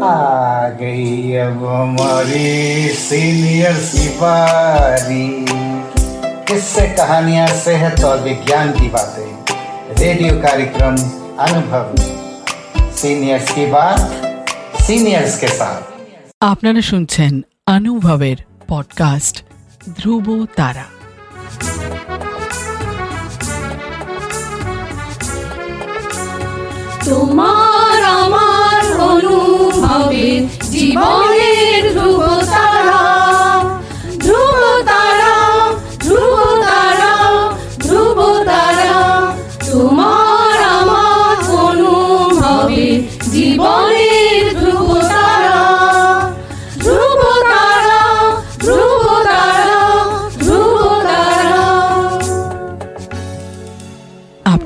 आ गई अब हमारी सीनियर की बारी किससे कहानियां सेहत और विज्ञान की बातें रेडियो कार्यक्रम अनुभव में सीनियर्स की बात सीनियर्स के साथ আপনারা শুনছেন অনুভবের পডকাস্ট ধ্রুব তারা তোমার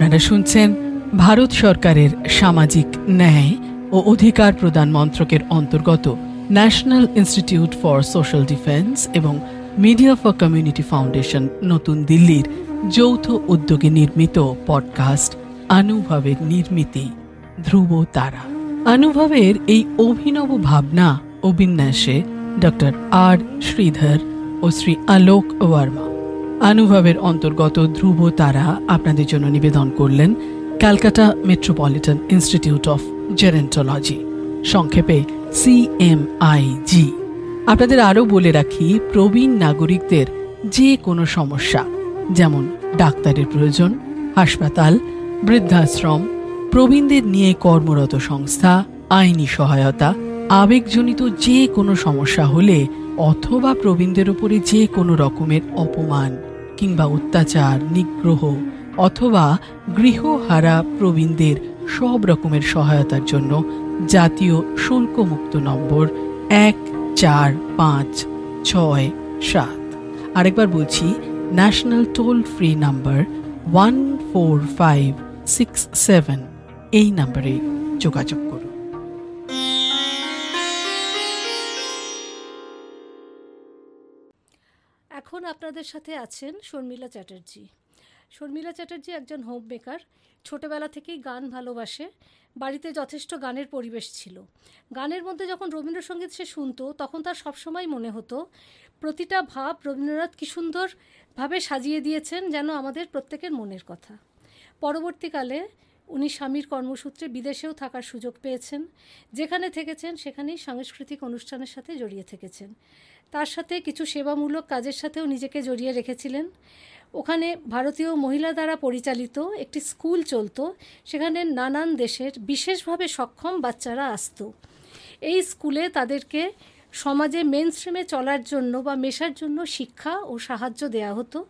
আপনারা শুনছেন ভারত সরকারের সামাজিক ন্যায় ও অধিকার প্রদান মন্ত্রকের অন্তর্গত national institute for social defence এবং মিডিয়া ফর কমিউনিটি ফাউন্ডেশন, নতুন দিল্লির যৌথ উদ্যোগে নির্মিত পডকাস্ট অনুভবের নির্মিতি, ধ্রুব তারা। অনুভবের এই অভিনব ভাবনা ও বিন্যাসে ডক্টর আর. শ্রীধর ও শ্রী আলোক ওয়ার্মা অনুভবের অন্তর্গত ধ্রুব তারা আপনাদের জন্য নিবেদন করলেন Calcutta metropolitan institute of gerontology সংক্ষেপে সিএমআইজি আপনাদের আরও বলে রাখি, প্রবীণ নাগরিকদের যে কোনো সমস্যা, যেমন ডাক্তারের প্রয়োজন, হাসপাতাল, বৃদ্ধাশ্রম, প্রবীণদের নিয়ে কর্মরত সংস্থা, আইনি সহায়তা, আবেগজনিত যে কোনো সমস্যা হলে অথবা প্রবীণদের উপরে যে কোনো রকমের অপমান কিংবা অত্যাচার, নিগ্রহ অথবা গৃহহারা প্রবীণদের সব রকমের সহায়তার জন্য জাতীয় শুল্কমুক্ত নম্বর এক চার পাঁচ ছয় সাত। আরেকবার বলছি national toll free number one four five six seven এই নাম্বারে যোগাযোগ করুন। আপনাদের সাথে আছেন শর্মিলা চ্যাটার্জি। শর্মিলা চ্যাটার্জি একজন হোম মেকার ছোটোবেলা থেকেই গান ভালোবাসে, বাড়িতে যথেষ্ট গানের পরিবেশ ছিল। গানের মধ্যে যখন রবীন্দ্রসঙ্গীত সে শুনতো, তখন তার সবসময় মনে হতো, প্রতিটা ভাব রবীন্দ্রনাথ কী সুন্দরভাবে সাজিয়ে দিয়েছেন যেন আমাদের প্রত্যেকের মনের কথা। পরবর্তীকালে উনি স্বামীর কর্মসূত্রে বিদেশেও থাকার সুযোগ পেয়েছেন। যেখানে থেকেছেন, সেখানেই সাংস্কৃতিক অনুষ্ঠানের সাথে জড়িয়ে থেকেছেন। তার সাথে কিছু সেবামূলক কাজের সাথেও নিজেকে জড়িয়ে রেখেছিলেন। ওখানে ভারতীয় মহিলা দ্বারা পরিচালিত একটি স্কুল চলতো, সেখানে নানান দেশের বিশেষভাবে সক্ষম বাচ্চারা আসতো। এই স্কুলে তাদেরকে সমাজে মেন স্ট্রিমে চলার জন্য বা মেশার জন্য শিক্ষা ও সাহায্য দেয়া হতো।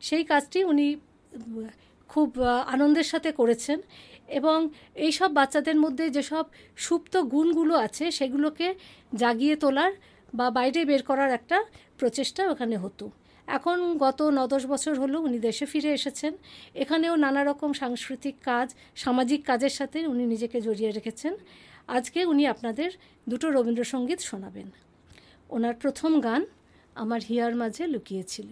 সেই কাজটি উনি খুব আনন্দের সাথে করেছেন এবং এই সব বাচ্চাদের মধ্যে যেসব সুপ্ত গুণগুলো আছে সেগুলোকে জাগিয়ে তোলার বা বাইরে বের করার একটা প্রচেষ্টা ওখানে হতো। এখন গত ন দশ বছর হলো উনি দেশে ফিরে এসেছেন। এখানেও নানা রকম সাংস্কৃতিক কাজ, সামাজিক কাজের সাথে উনি নিজেকে জড়িয়ে রেখেছেন। আজকে উনি আপনাদের দুটো রবীন্দ্রসঙ্গীত শোনাবেন। ওনার প্রথম গান, আমার হিয়ার মাঝে লুকিয়েছিল।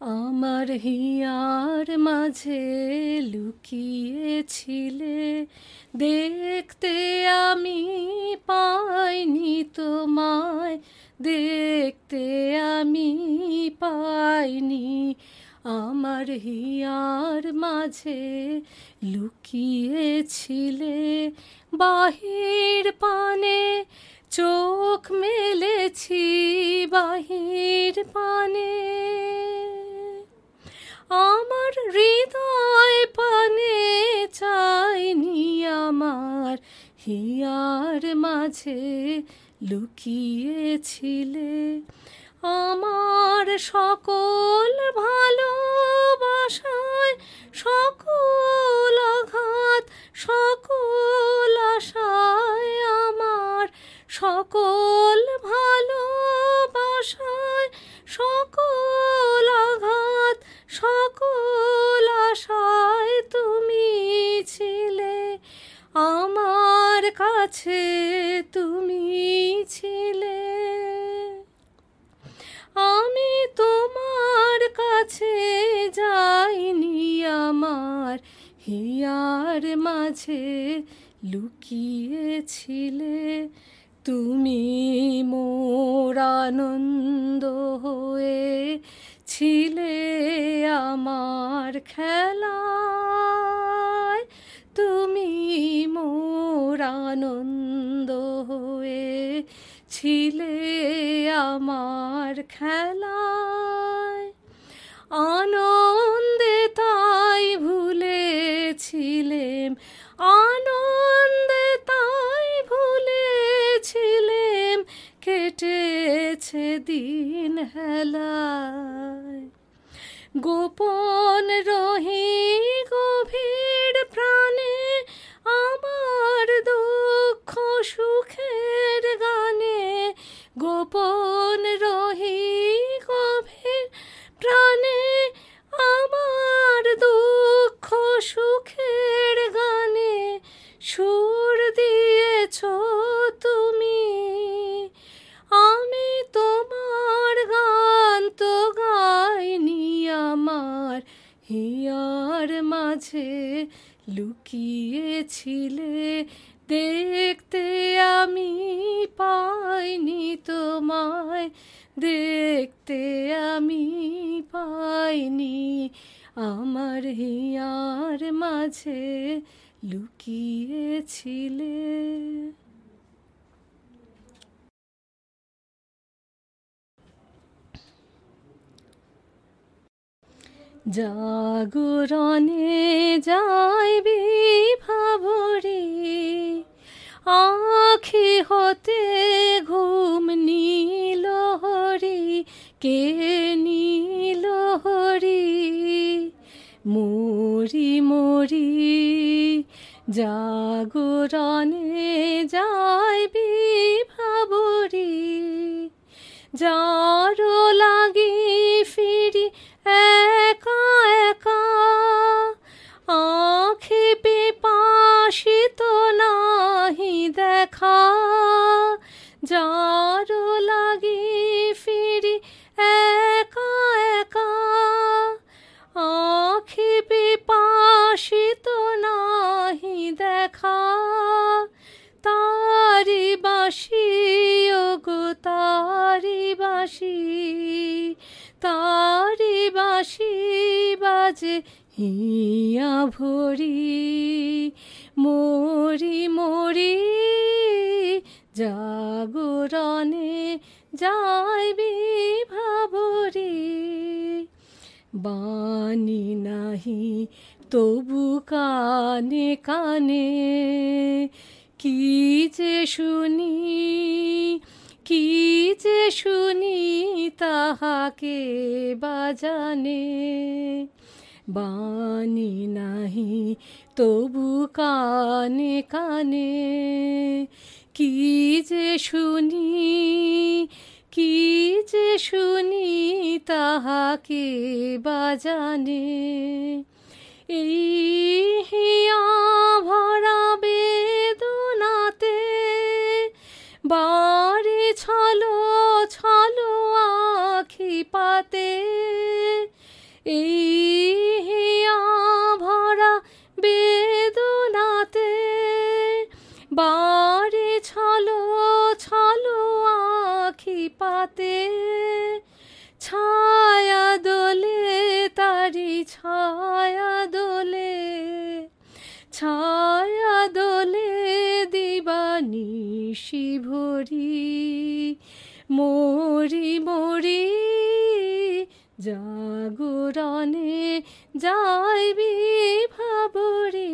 আমার হিয়ার মাঝে লুকিয়েছিলে, দেখতে আমি পাইনি তোমায়, দেখতে আমি পাইনি আমার হিয়ার মাঝে লুকিয়েছিলে। বাহির পানে চোখ মেলেছি, বাহির পানে আমার হৃদয় পানে চাইনি আমার। হিয়ার মাঝে লুকিয়েছিলে। আমার সকল ভালোবাসায় কাছে তুমি ছিলে। আমি তোমার কাছে যাইনি আমার হিয়ার মাঝে লুকিয়েছিলে। তুমি মোর আনন্দ হয়ে ছিলে আমার খেলায় ছিলে আমার খেলায়। আনন্দে তাই ভুলেছিলেম আনন্দে তাই ভুলেছিলেম কেটেছে দিন হেলায়। গোপন হিয়ার মাঝে লুকিয়েছিলে। জাগরণে যাইবি ভাবরে আখি হতে ঘুম নীল হরি কে নীল মরি জাগরণে যাইবি ভাবরি যারো লাগি ফিরি একা একা। আখে পেপাশিত নাহি দেখা। যারো বাজে হিয়া ভরি, মরি মরি জাগরণে যাইবি ভাবরি। বাণী নাহি তবু কানে কানে, কি যে শুনি, কি যে শুনি তাহাকে বাজানে বাণী নাহি, তবু কানে কানে। কি যে শুনি, কি যে শুনি, তাহাকে বাজানে এই হিয়া জাগরণে যাইবি ভাবরে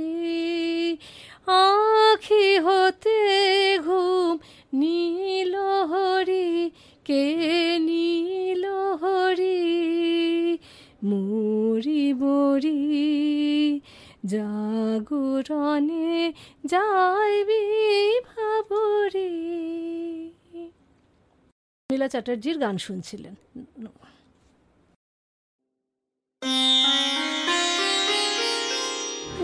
আখি হতে ঘুম নীল হরি, কে নীল হরি? মরি মরি জাগরণে যাইবি ভাবরে নীলা চ্যাটার্জির গান শুনছিলেন।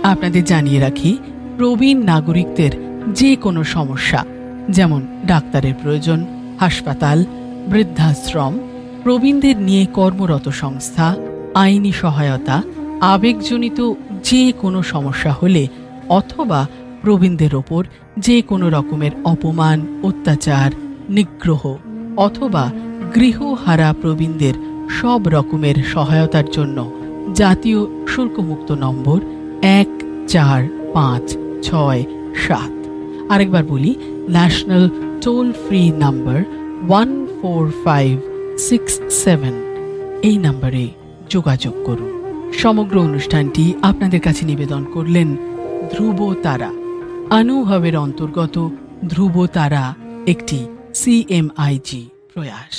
আপনাদের জানিয়ে রাখি, প্রবীণ নাগরিকদের যে কোনো সমস্যা, যেমন ডাক্তারের প্রয়োজন, হাসপাতাল, বৃদ্ধাশ্রম, প্রবীণদের নিয়ে কর্মরত সংস্থা, আইনি সহায়তা, আবেগজনিত যে কোনো সমস্যা হলে অথবা প্রবীণদের ওপর যে কোনো রকমের অপমান, অত্যাচার, নিগ্রহ অথবা গৃহহারা প্রবীণদের সব রকমের সহায়তার জন্য জাতীয় শুল্কমুক্ত নম্বর এক চার, পাঁচ, ছয়, সাত। আরেকবার বলি national toll free number one four five six seven এই নাম্বারে যোগাযোগ করুন। সমগ্র অনুষ্ঠানটি আপনাদের কাছে নিবেদন করলেন ধ্রুব তারা। আনুভবের অন্তর্গত ধ্রুব তারা, একটি সিএমআইজি প্রয়াস।